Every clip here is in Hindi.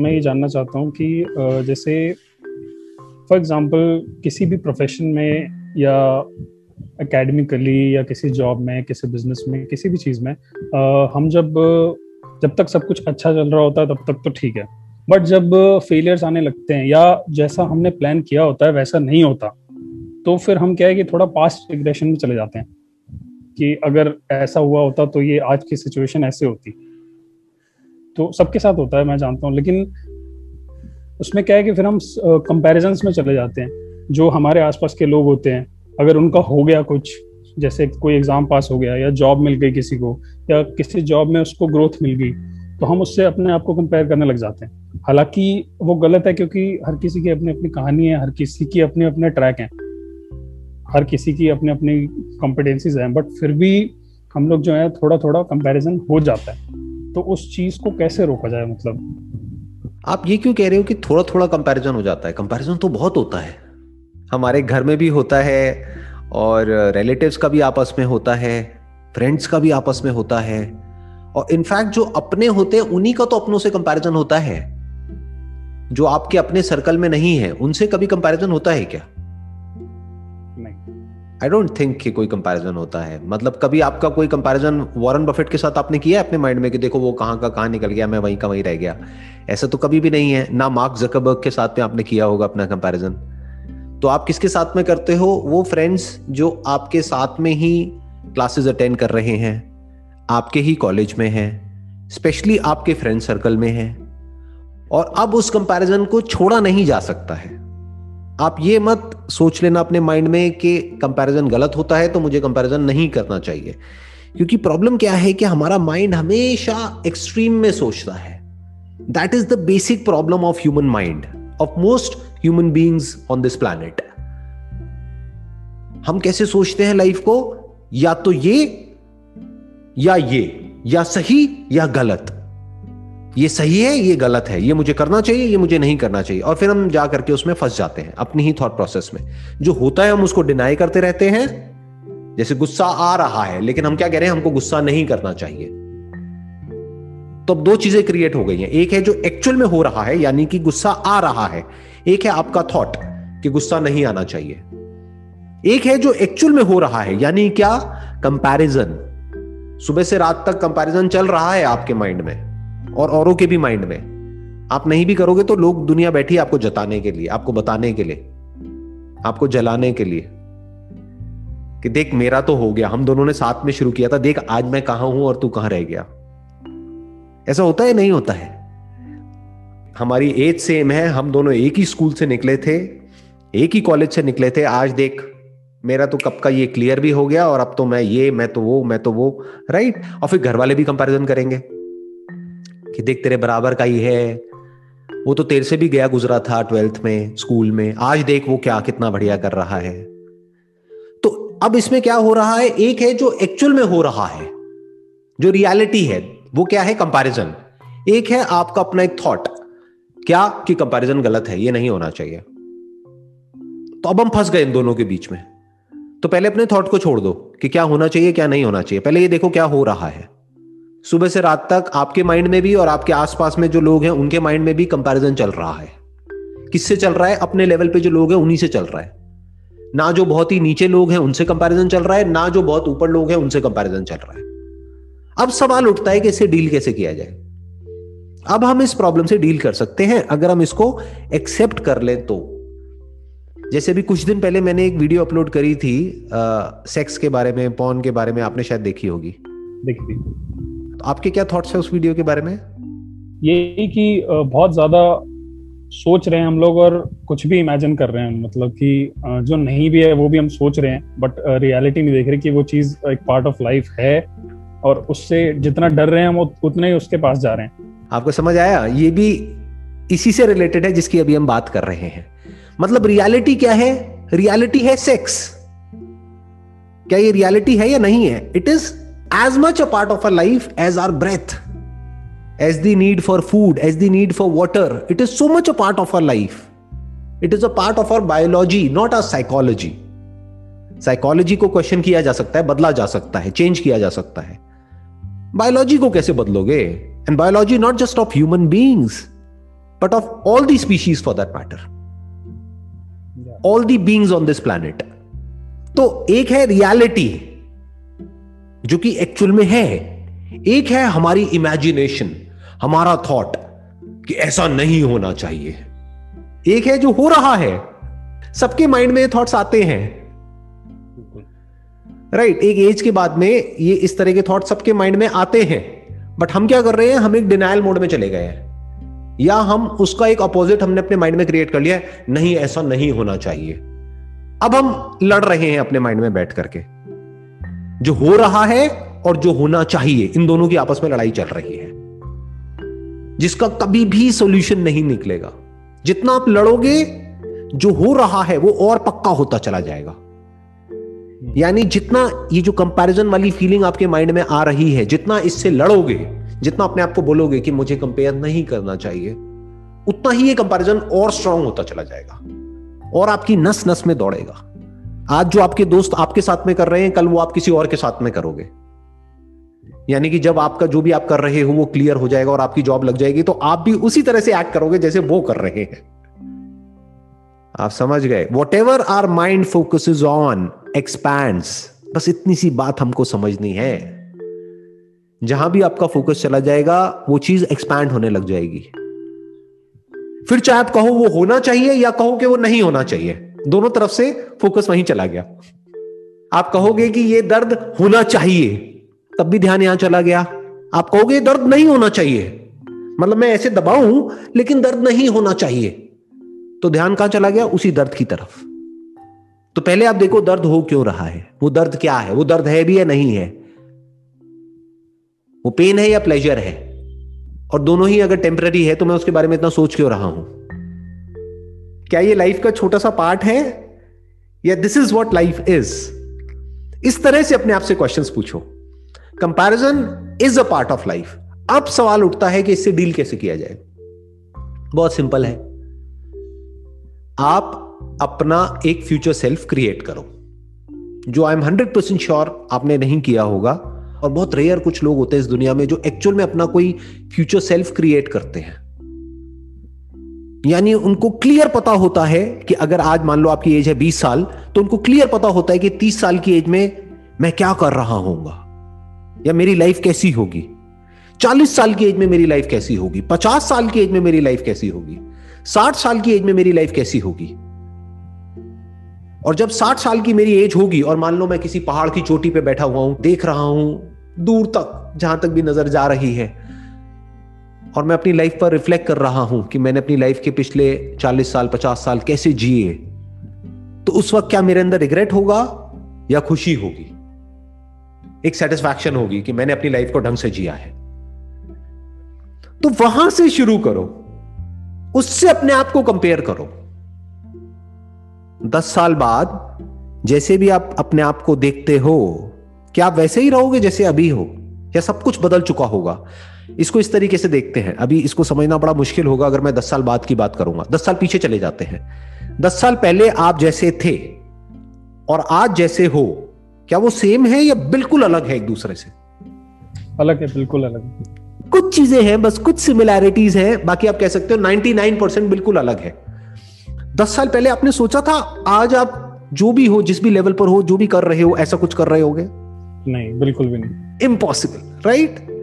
मैं ये जानना चाहता हूँ कि जैसे फॉर एग्जांपल किसी भी प्रोफेशन में या एकेडमिकली या किसी जॉब में, किसी बिज़नेस में, किसी भी चीज़ में हम जब जब तक सब कुछ अच्छा चल रहा होता है, तब तक तो ठीक है। बट जब फेलियर्स आने लगते हैं या जैसा हमने प्लान किया होता है, वैसा नहीं होता तो फिर हम क्या है कि थोड़ा पास्ट रिग्रेशन में चले जाते हैं। कि अगर ऐसा हुआ होता तो ये आज की सिचुएशन ऐसे होती। तो सबके साथ होता है, मैं जानता हूँ। लेकिन उसमें क्या है कि फिर हम कंपैरिजन में चले जाते हैं। जो हमारे आसपास के लोग होते हैं, अगर उनका हो गया कुछ, जैसे कोई एग्ज़ाम पास हो गया या जॉब मिल गई किसी को, या किसी जॉब में उसको ग्रोथ मिल गई तो हम उससे अपने आप को कंपेयर करने लग जाते हैं। हालाँकि वो गलत है क्योंकि हर किसी की अपनी अपनी कहानी है, हर किसी की अपने अपने ट्रैक हैं। हर किसी की अपने अपनी कॉम्पिटेंसीज हैं बट फिर भी हम लोग जो है थोड़ा थोड़ा कंपैरिजन हो जाता है। तो उस चीज़ को कैसे रोका जाए मतलब? आप ये क्यों कह रहे हो कि थोड़ा थोड़ा कंपैरिजन हो जाता है? कंपैरिजन तो बहुत होता है। हमारे घर में भी होता है और रिलेटिव्स का भी आपस में होता है फ्रेंड्स का भी आपस में होता है। और इनफैक्ट जो अपने होते हैं, उन्हीं का तो अपनों से कंपैरिजन होता है। जो आपके अपने सर्कल में नहीं है, उनसे कभी कंपैरिजन होता है क्या? आई डोंट थिंक कि कोई कंपैरिजन होता है। मतलब कभी आपका कोई कंपैरिजन वॉरेन बफेट के साथ आपने किया है अपने माइंड में कि देखो वो कहाँ का, कहाँ निकल गया, मैं वहीं का वहीं रह गया? ऐसा तो कभी भी नहीं है। ना मार्क जकबर्ग के साथ में आपने किया होगा अपना कंपैरिजन तो आप किसके साथ में करते हो? वो फ्रेंड्स जो आपके साथ में ही क्लासेस अटेंड कर रहे हैं। आपके ही कॉलेज में हैं। स्पेशली आपके फ्रेंड सर्कल में हैं। और अब उस कंपैरिजन को छोड़ा नहीं जा सकता है। आप ये मत सोच लेना अपने माइंड में कि कंपैरिजन गलत होता है तो मुझे कंपैरिजन नहीं करना चाहिए। क्योंकि प्रॉब्लम क्या है कि हमारा माइंड हमेशा एक्सट्रीम में सोचता है। That is the basic problem of human mind of most human beings on this planet हम कैसे सोचते हैं लाइफ को? या तो ये, या ये, या सही, या गलत। ये सही है, ये गलत है, ये मुझे करना चाहिए, ये मुझे नहीं करना चाहिए। और फिर हम जा करके उसमें फंस जाते हैं, अपनी ही थॉट प्रोसेस में। जो होता है, हम उसको डिनाई करते रहते हैं। जैसे गुस्सा आ रहा है, लेकिन हम क्या कह रहे हैं, हमको गुस्सा नहीं करना चाहिए। तो अब दो चीज़ें क्रिएट हो गई हैं। एक है जो एक्चुअल में हो रहा है, यानी कि गुस्सा आ रहा है। एक है आपका थॉट कि गुस्सा नहीं आना चाहिए। एक है जो एक्चुअल में हो रहा है, यानी क्या? कंपैरिजन सुबह से रात तक कंपैरिजन चल रहा है आपके माइंड में। और औरों के भी माइंड में। आप नहीं भी करोगे तो लोग दुनिया बैठी आपको जताने के लिए, आपको बताने के लिए, आपको जलाने के लिए कि देख मेरा तो हो गया, हम दोनों ने साथ में शुरू किया था, देख आज मैं कहा हूँ और तू कहाँ रह गया। ऐसा होता है नहीं होता है? हमारी एज सेम है, हम दोनों एक ही स्कूल से निकले थे, एक ही कॉलेज से निकले थे, आज देख मेरा तो कब का ये क्लियर भी हो गया और अब तो मैं ये, मैं तो वो, मैं तो वो राइट और फिर घर वाले भी कंपैरिजन करेंगे। कि देख तेरे बराबर का ही है। वो तो तेरे से भी गया गुजरा था ट्वेल्थ में, स्कूल में। आज देख वो क्या, कितना बढ़िया कर रहा है। तो अब इसमें क्या हो रहा है? एक है जो एक्चुअल में हो रहा है, जो रियलिटी है, वो क्या है? कंपैरिजन एक है आपका अपना एक थॉट क्या कि कंपैरिजन गलत है, ये नहीं होना चाहिए। तो अब हम फंस गए इन दोनों के बीच में। तो पहले अपने थॉट को छोड़ दो कि क्या होना चाहिए, क्या नहीं होना चाहिए। पहले ये देखो क्या हो रहा है। सुबह से रात तक आपके माइंड में भी और आपके आसपास में जो लोग हैं उनके माइंड में भी कंपैरिजन चल रहा है। किससे चल रहा है? अपने लेवल पे जो लोग हैं उन्हीं से चल रहा है। ना जो बहुत ही नीचे लोग हैं उनसे कंपैरिजन चल रहा है ना जो बहुत ऊपर लोग हैं उनसे कंपैरिजन चल रहा है। अब सवाल उठता है कि इसे डील कैसे किया जाए? अब हम इस प्रॉब्लम से डील कर सकते हैं। अगर हम इसको एक्सेप्ट कर लें तो। जैसे भी कुछ दिन पहले मैंने एक वीडियो अपलोड करी थी आ, सेक्स के बारे में पॉन के बारे में आपने शायद देखी होगी। देखी। तो आपके क्या थॉट्स है उस वीडियो के बारे में? ये कि बहुत ज़्यादा सोच रहे हैं हम लोग और कुछ भी इमेजिन कर रहे हैं मतलब कि जो नहीं भी है वो भी हम सोच रहे हैं बट रियलिटी नहीं देख रहे कि वो चीज़ एक पार्ट ऑफ़ लाइफ है और उससे जितना डर रहे हैं हम उतना ही उसके पास जा रहे हैं। आपको समझ आया? ये भी इसी से रिलेटेड है जिसकी अभी हम बात कर रहे हैं। मतलब रियलिटी क्या है? रियलिटी है सेक्स क्या ये रियलिटी है या नहीं है? It is as much a part of our life as our breath, as the need for food, as the need for water. It is so much a part of our life. It is a part of our biology, not our psychology. Psychology को क्वेश्चन किया जा सकता है बदला जा सकता है चेंज किया जा सकता है बायोलॉजी को कैसे बदलोगे and biology not just of human beings but of all the species for that matter. All the beings on this planet. तो एक है रियलिटी जो कि एक्चुअल में है। एक है हमारी इमेजिनेशन हमारा थॉट कि ऐसा नहीं होना चाहिए। एक है जो हो रहा है। सबके माइंड में थॉट्स आते हैं। राइट right, एक एज के बाद में ये इस तरह के थॉट सबके माइंड में आते हैं। बट हम क्या कर रहे हैं? हम एक डिनाइल मोड में चले गए हैं। या हम उसका एक अपोजिट हमने अपने माइंड में क्रिएट कर लिया है। नहीं ऐसा नहीं होना चाहिए। अब हम लड़ रहे हैं अपने माइंड में बैठ करके। जो हो रहा है और जो होना चाहिए, इन दोनों की आपस में लड़ाई चल रही है। जिसका कभी भी सोल्यूशन नहीं निकलेगा। जितना आप लड़ोगे, जो हो रहा है, वो और पक्का होता चला जाएगा। यानी जितना ये जो कंपैरिजन वाली फीलिंग आपके माइंड में आ रही है, जितना इससे लड़ोगे, जितना अपने आप को बोलोगे कि मुझे कंपेयर नहीं करना चाहिए, उतना ही ये कंपैरिजन और स्ट्रांग होता चला जाएगा। और आपकी नस नस में दौड़ेगा। आज जो आपके दोस्त आपके साथ में कर रहे हैं, कल वो आप किसी और के साथ में करोगे। यानी कि जब आपका जो भी आप कर रहे हो, वो क्लियर हो जाएगा और आपकी जॉब लग जाएगी तो आप भी उसी तरह से एक्ट करोगे जैसे वो कर रहे हैं। आप समझ गए? Whatever our mind focus on expand बस इतनी सी बात हमको समझनी है। जहाँ भी आपका फोकस चला जाएगा, वो चीज़ एक्सपैंड होने लग जाएगी। फिर चाहे आप कहो वो होना चाहिए या कहो कि वो नहीं होना चाहिए। दोनों तरफ़ से फोकस वहीं चला गया। आप कहोगे कि ये दर्द होना चाहिए, तब भी ध्यान यहाँ चला गया। आप कहोगे दर्द नहीं होना चाहिए मतलब मैं ऐसे दबाऊं लेकिन दर्द नहीं होना चाहिए। तो ध्यान कहाँ चला गया? उसी दर्द की तरफ़। तो पहले आप देखो दर्द हो क्यों रहा है, वो दर्द क्या है, वो दर्द है भी या नहीं है? वो पेन है या प्लेजर है? और दोनों ही अगर टेम्पररी है तो मैं उसके बारे में इतना सोच क्यों रहा हूँ? क्या ये लाइफ का छोटा सा पार्ट है? या this is what life is इस तरह से अपने आप से क्वेश्चन पूछो। Comparison is a part of life अब सवाल उठता है कि इससे डील कैसे किया जाए? बहुत सिंपल है। आप अपना एक फ्यूचर सेल्फ क्रिएट करो। जो I am hundred percent sure आपने नहीं किया होगा, और बहुत रेयर कुछ लोग होते हैं इस दुनिया में जो एक्चुअल में अपना कोई फ्यूचर सेल्फ क्रिएट करते हैं। यानी उनको क्लियर पता होता है कि अगर आज मान लो आपकी एज है 20 साल तो उनको क्लियर पता होता है कि 30 साल की एज में मैं क्या कर रहा हूँगा या मेरी लाइफ कैसी होगी? 40 साल की एज में मेरी लाइफ कैसी होगी? 50 साल की एज में मेरी लाइफ कैसी होगी? 60 साल की एज में मेरी लाइफ कैसी होगी? और जब 60 साल की मेरी एज होगी, और मान लो मैं किसी पहाड़ की चोटी पे बैठा हुआ हूँ, देख रहा हूँ, दूर तक, जहाँ तक भी नज़र जा रही है और मैं अपनी लाइफ पर रिफ्लेक्ट कर रहा हूँ कि मैंने अपनी लाइफ के पिछले 40 साल 50 साल कैसे जिए। तो उस वक्त क्या मेरे अंदर रिग्रेट होगा या खुशी होगी? एक सेटिस्फैक्शन होगी कि मैंने अपनी लाइफ को ढंग से जिया है। तो वहाँ से शुरू करो। उससे अपने आप को कंपेयर करो। दस साल बाद जैसे भी आप अपने आप को देखते हो, क्या आप वैसे ही रहोगे जैसे अभी हो? या सब कुछ बदल चुका होगा? इसको इस तरीके से देखते हैं। अभी इसको समझना बड़ा मुश्किल होगा अगर मैं दस साल बाद की बात करूँगा। दस साल पीछे चले जाते हैं। दस साल पहले आप जैसे थे और आज जैसे हो क्या वो सेम है या बिल्कुल अलग है एक दूसरे से? अलग है बिल्कुल अलग कुछ चीज़ें हैं बस कुछ सिमिलैरिटीज हैं बाकी आप कह सकते हो 99 परसेंट बिल्कुल अलग है। दस साल पहले आपने सोचा था आज आप जो भी हो जिस भी लेवल पर हो जो भी कर रहे हो ऐसा कुछ कर रहे होगे? नहीं बिल्कुल भी नहीं। इम्पॉसिबल राइट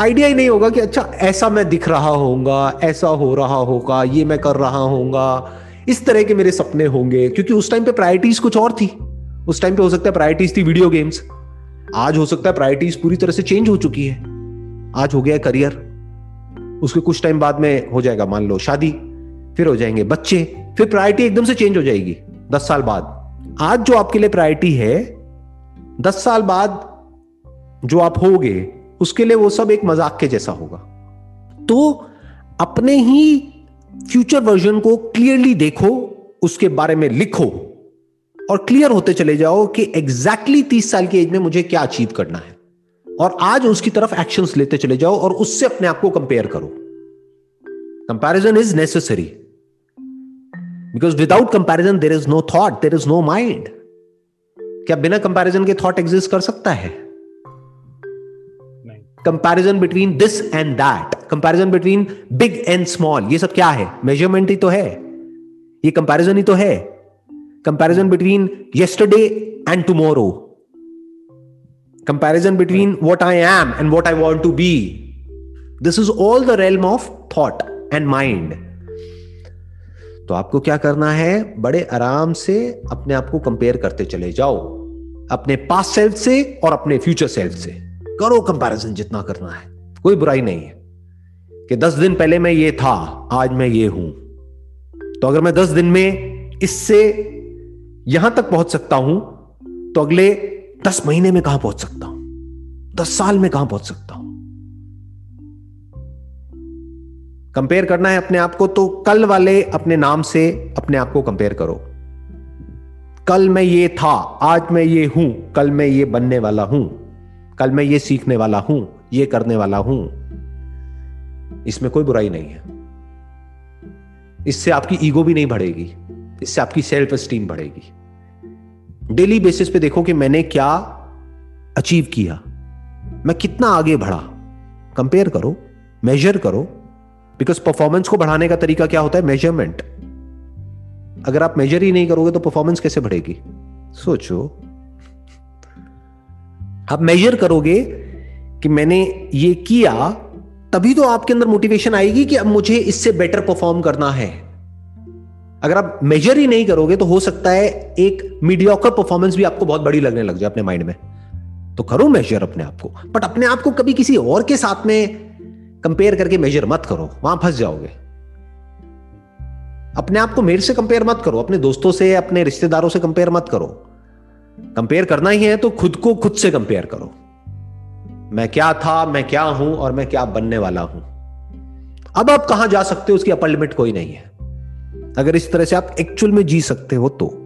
आइडिया ही नहीं होगा कि अच्छा ऐसा मैं दिख रहा होगा ऐसा हो रहा होगा, ये मैं कर रहा होगा इस तरह के मेरे सपने होंगे, क्योंकि उस टाइम पे प्रायोरिटीज कुछ और थी। उस टाइम पे हो सकता है प्रायोरिटीज थी वीडियो गेम्स आज हो सकता है प्रायोरिटीज पूरी तरह से चेंज हो चुकी है। आज हो गया करियर उसके कुछ टाइम बाद में हो जाएगा, मान लो, शादी, फिर हो जाएँगे बच्चे, फिर प्रायोरिटी एकदम से चेंज हो जाएगी, दस साल बाद। आज जो आपके लिए प्रायोरिटी है, दस साल बाद जो आप होगे उसके लिए वो सब एक मज़ाक के जैसा होगा। तो अपने ही फ्यूचर वर्जन को क्लियरली देखो, उसके बारे में लिखो और क्लियर होते चले जाओ कि एग्जैक्टली exactly तीस साल की एज में मुझे क्या अचीव करना है। और आज उसकी तरफ़ एक्शंस लेते चले जाओ और उससे अपने आप को कंपेयर करो। Comparison is necessary because without comparison there is no thought there is no mind क्या बिना कंपैरिजन के थॉट एग्जिस्ट कर सकता है? Comparison between this and that comparison between big and small ये सब क्या है? मेज़रमेंट ही तो है। ये कंपैरिजन ही तो है। Comparison between yesterday and tomorrow comparison between what I am and what I want to be this is all the realm of thought and mind तो आपको क्या करना है? बड़े आराम से अपने आप को कंपेयर करते चले जाओ। अपने पास सेल्फ से और अपने फ्यूचर सेल्फ से। करो कंपैरिजन जितना करना है। कोई बुराई नहीं है कि दस दिन पहले मैं ये था, आज मैं ये हूँ। तो अगर मैं दस दिन में इससे यहाँ तक पहुँच सकता हूँ तो अगले दस महीने में कहाँ पहुँच सकता हूँ? दस साल में कहाँ पहुँच सकता हूँ? कंपेयर करना है अपने आप को तो कल वाले अपने नाम से अपने आप को कंपेयर करो। कल मैं ये था, आज मैं ये हूँ, कल मैं ये बनने वाला हूँ। कल मैं ये सीखने वाला हूँ, ये करने वाला हूँ। इसमें कोई बुराई नहीं है। इससे आपकी ईगो भी नहीं बढ़ेगी, इससे आपकी सेल्फ स्टीम बढ़ेगी। डेली बेसिस पे देखो कि मैंने क्या अचीव किया। मैं कितना आगे बढ़ा। कंपेयर करो मेजर करो बिकॉज़ परफॉर्मेंस को बढ़ाने का तरीका क्या होता है? मेज़रमेंट अगर आप मेजर ही नहीं करोगे तो परफॉर्मेंस कैसे बढ़ेगी? सोचो। आप मेजर करोगे कि मैंने ये किया, तभी तो आपके अंदर मोटिवेशन आएगी कि अब मुझे इससे बेटर परफॉर्म करना है। अगर आप मेजर ही नहीं करोगे तो हो सकता है एक मीडियोकर परफॉर्मेंस भी आपको बहुत बड़ी लगने लग जाए अपने माइंड में। तो करो मेजर अपने आप को। बट अपने आप को कभी किसी और के साथ में कंपेयर करके मेजर मत करो। वहाँ फंस जाओगे। अपने आप को मेरे से कंपेयर मत करो, अपने दोस्तों से, अपने रिश्तेदारों से कंपेयर मत करो। कंपेयर करना ही है तो खुद को खुद से कंपेयर करो। मैं क्या था, मैं क्या हूँ और मैं क्या बनने वाला हूँ। अब आप कहाँ जा सकते हो, उसकी अपर लिमिट कोई नहीं है। अगर इस तरह से आप एक्चुअल में जी सकते हो तो।